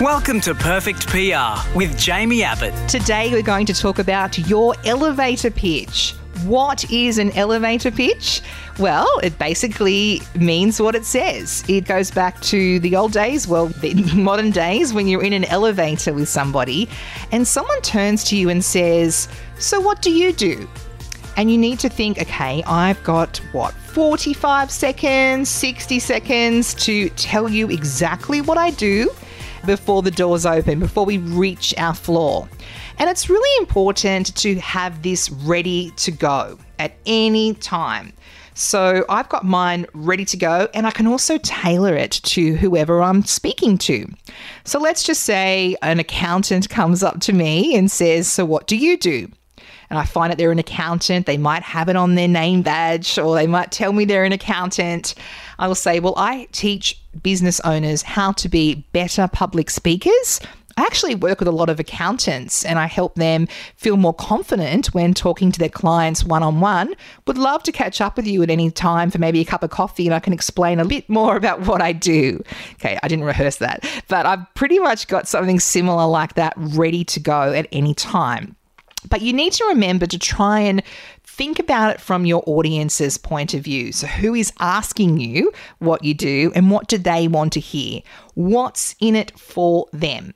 Welcome to Perfect PR with Jaimie Abbott. Today, we're going to talk about your elevator pitch. What is an elevator pitch? Well, it basically means what it says. It goes back to the old days, well, the modern days, when you're in an elevator with somebody and someone turns to you and says, So, what do you do? And you need to think, okay, I've got what, 45 seconds, 60 seconds to tell you exactly what I do before the doors open, before we reach our floor. And it's really important to have this ready to go at any time. So I've got mine ready to go, and I can also tailor it to whoever I'm speaking to. So let's just say an accountant comes up to me and says, So what do you do? And I find that they're an accountant, they might have it on their name badge or they might tell me they're an accountant. I will say, Well, I teach business owners how to be better public speakers. I actually work with a lot of accountants and I help them feel more confident when talking to their clients one on one. Would love to catch up with you at any time for maybe a cup of coffee and I can explain a bit more about what I do. Okay, I didn't rehearse that, but I've pretty much got something similar like that ready to go at any time. But you need to remember to try and think about it from your audience's point of view. So, who is asking you what you do and what do they want to hear? What's in it for them?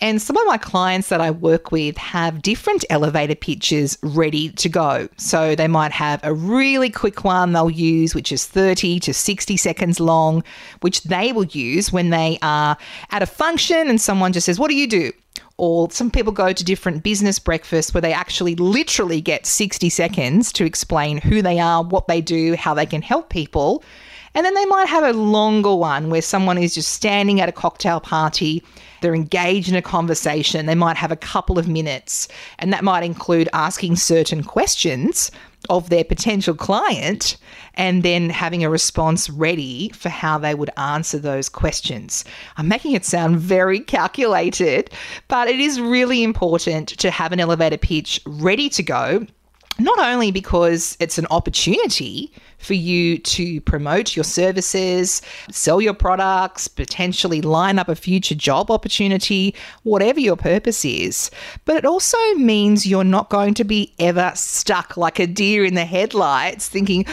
And some of my clients that I work with have different elevator pitches ready to go. So they might have a really quick one they'll use, which is 30 to 60 seconds long, which they will use when they are at a function and someone just says, What do you do? Or some people go to different business breakfasts where they actually literally get 60 seconds to explain who they are, what they do, how they can help people. And then they might have a longer one where someone is just standing at a cocktail party, they're engaged in a conversation, they might have a couple of minutes, and that might include asking certain questions of their potential client and then having a response ready for how they would answer those questions. I'm making it sound very calculated, but it is really important to have an elevator pitch ready to go not only because it's an opportunity for you to promote your services, sell your products, potentially line up a future job opportunity, whatever your purpose is, but it also means you're not going to be ever stuck like a deer in the headlights thinking,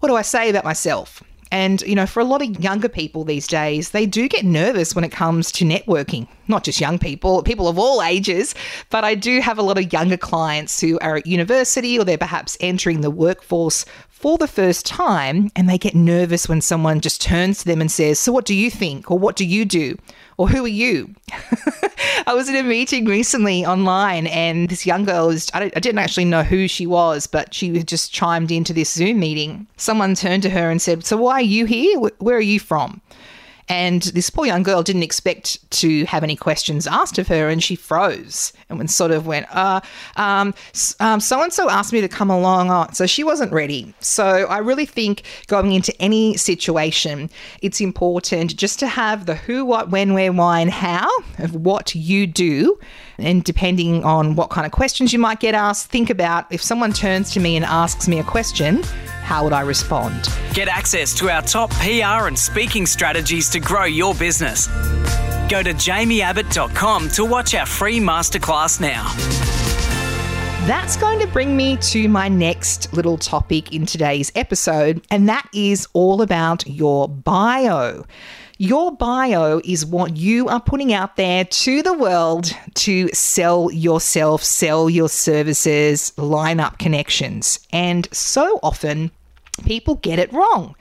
what do I say about myself? And, you know, for a lot of younger people these days, they do get nervous when it comes to networking. Not just young people, people of all ages, but I do have a lot of younger clients who are at university or they're perhaps entering the workforce for the first time and they get nervous when someone just turns to them and says, So, what do you think? Or what do you do? Or who are you? I was in a meeting recently online and this young girl was, I, I didn't actually know who she was, but she just chimed into this Zoom meeting. Someone turned to her and said, So, why are you here? Where are you from? And this poor young girl didn't expect to have any questions asked of her, and she froze and sort of went, uh, um, so and so asked me to come along. So she wasn't ready. So I really think going into any situation, it's important just to have the who, what, when, where, why, and how of what you do. And depending on what kind of questions you might get asked, think about if someone turns to me and asks me a question, how would I respond? Get access to our top PR and speaking strategies to grow your business. Go to jaimieabbott.com to watch our free masterclass now. That's going to bring me to my next little topic in today's episode, and that is all about your bio. Your bio is what you are putting out there to the world to sell yourself, sell your services, line up connections. And so often, people get it wrong.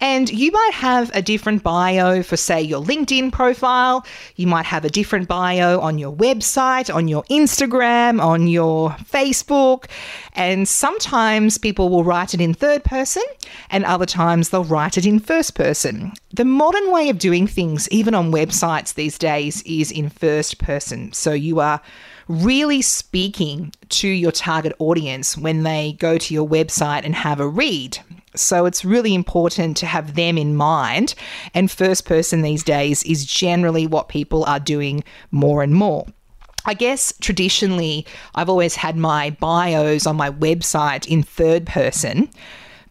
And you might have a different bio for, say, your LinkedIn profile. You might have a different bio on your website, on your Instagram, on your Facebook. And sometimes people will write it in third person, and other times they'll write it in first person. The modern way of doing things, even on websites these days, is in first person. So you are really speaking to your target audience when they go to your website and have a read. So it's really important to have them in mind. And first person these days is generally what people are doing more and more. I guess traditionally, I've always had my bios on my website in third person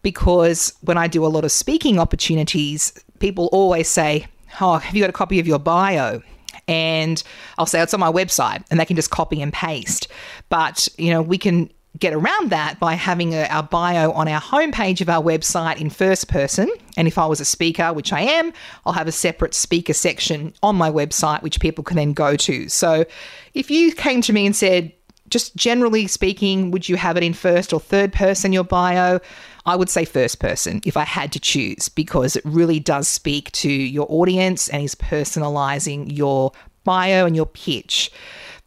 because when I do a lot of speaking opportunities, people always say, Oh, have you got a copy of your bio? and I'll say it's on my website and they can just copy and paste. But, you know, we can get around that by having a, our bio on our homepage of our website in first person. And if I was a speaker, which I am, I'll have a separate speaker section on my website, which people can then go to. So if you came to me and said, just generally speaking, would you have it in first or third person, your bio? I would say first person if I had to choose because it really does speak to your audience and is personalizing your bio and your pitch.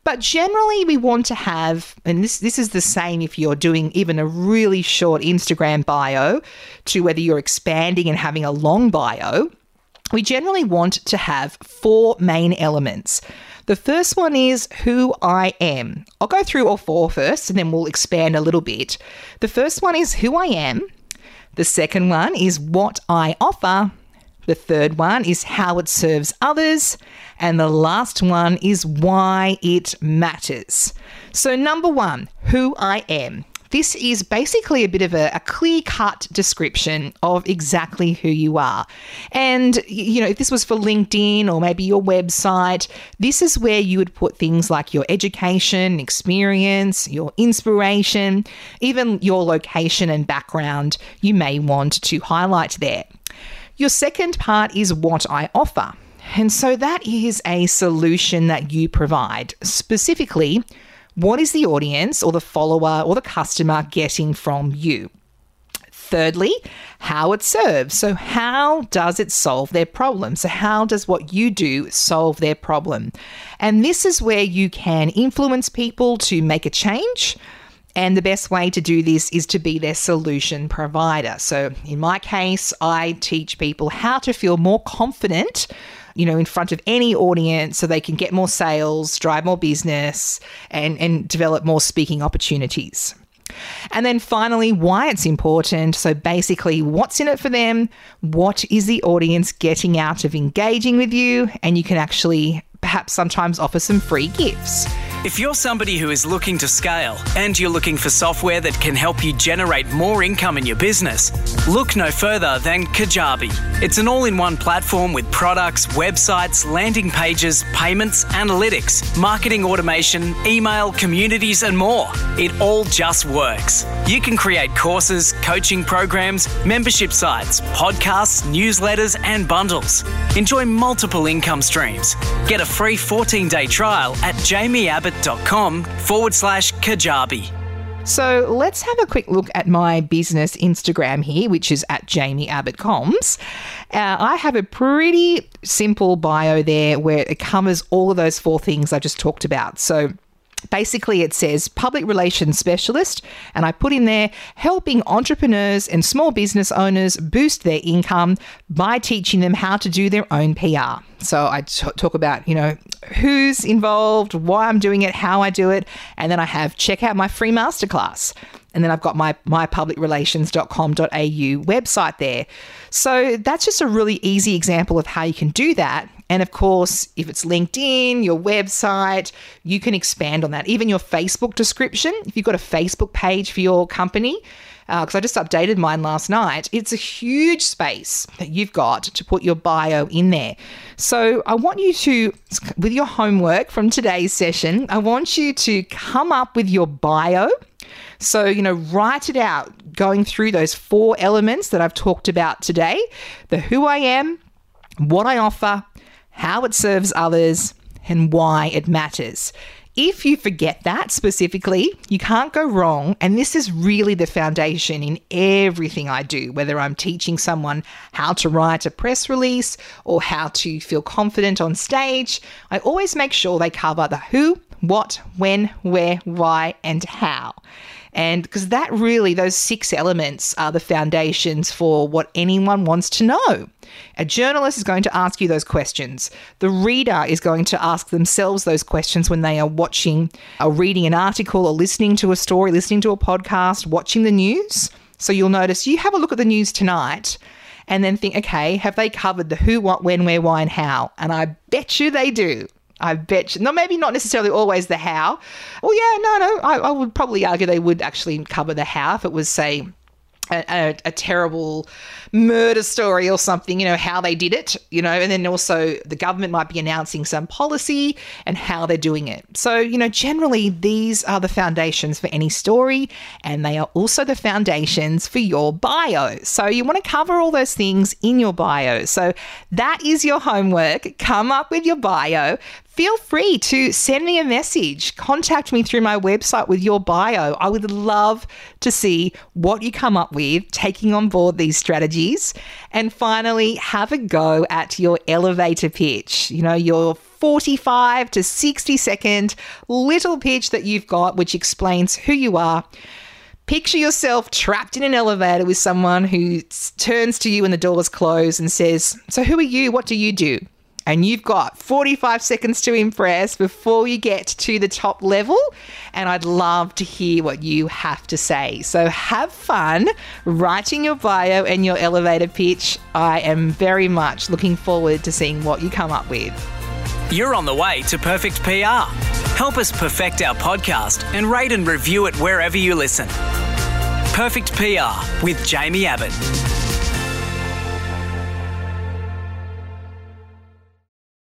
But generally, we want to have, and this, this is the same if you're doing even a really short Instagram bio to whether you're expanding and having a long bio. We generally want to have four main elements. The first one is who I am. I'll go through all four first and then we'll expand a little bit. The first one is who I am. The second one is what I offer. The third one is how it serves others. And the last one is why it matters. So, number one, who I am. This is basically a bit of a, a clear cut description of exactly who you are. And, you know, if this was for LinkedIn or maybe your website, this is where you would put things like your education, experience, your inspiration, even your location and background you may want to highlight there. Your second part is what I offer. And so that is a solution that you provide. Specifically, what is the audience or the follower or the customer getting from you? Thirdly, how it serves. So, how does it solve their problem? So, how does what you do solve their problem? And this is where you can influence people to make a change and the best way to do this is to be their solution provider. So, in my case, I teach people how to feel more confident you know, in front of any audience so they can get more sales, drive more business, and, and develop more speaking opportunities. And then finally, why it's important. So basically, what's in it for them? What is the audience getting out of engaging with you? And you can actually perhaps sometimes offer some free gifts. If you're somebody who is looking to scale and you're looking for software that can help you generate more income in your business, look no further than Kajabi. It's an all in one platform with products, websites, landing pages, payments, analytics, marketing automation, email, communities, and more. It all just works. You can create courses, coaching programs, membership sites, podcasts, newsletters, and bundles. Enjoy multiple income streams. Get a free 14 day trial at jaimieabbott.com forward slash Kajabi. So let's have a quick look at my business Instagram here, which is at Jaimie Abbott Comms. Uh, I have a pretty simple bio there where it covers all of those four things I just talked about. So Basically, it says public relations specialist, and I put in there helping entrepreneurs and small business owners boost their income by teaching them how to do their own PR. So I t- talk about, you know, who's involved, why I'm doing it, how I do it, and then I have check out my free masterclass. And then I've got my mypublicrelations.com.au website there. So that's just a really easy example of how you can do that. And of course, if it's LinkedIn, your website, you can expand on that. Even your Facebook description, if you've got a Facebook page for your company, because uh, I just updated mine last night, it's a huge space that you've got to put your bio in there. So I want you to, with your homework from today's session, I want you to come up with your bio. So, you know, write it out, going through those four elements that I've talked about today the who I am, what I offer, how it serves others, and why it matters. If you forget that specifically, you can't go wrong. And this is really the foundation in everything I do, whether I'm teaching someone how to write a press release or how to feel confident on stage. I always make sure they cover the who, what, when, where, why, and how. And because that really, those six elements are the foundations for what anyone wants to know. A journalist is going to ask you those questions. The reader is going to ask themselves those questions when they are watching or reading an article or listening to a story, listening to a podcast, watching the news. So you'll notice you have a look at the news tonight and then think, okay, have they covered the who, what, when, where, why, and how? And I bet you they do. I bet you. No, maybe not necessarily always the how. Well, yeah, no, no. I, I would probably argue they would actually cover the how if it was, say, a, a, a, terrible murder story or something, you know, how they did it, you know, and then also the government might be announcing some policy and how they're doing it. So, you know, generally these are the foundations for any story and they are also the foundations for your bio. So you want to cover all those things in your bio. So that is your homework. Come up with your bio, feel free to send me a message. Contact me through my website with your bio. I would love to see what you come up with, taking on board these strategies. And finally, have a go at your elevator pitch. You know, your 45 to 60 second little pitch that you've got, which explains who you are. Picture yourself trapped in an elevator with someone who turns to you when the doors close and says, So, who are you? What do you do? And you've got 45 seconds to impress before you get to the top level. And I'd love to hear what you have to say. So have fun writing your bio and your elevator pitch. I am very much looking forward to seeing what you come up with. You're on the way to Perfect PR. Help us perfect our podcast and rate and review it wherever you listen. Perfect PR with Jaimie Abbott.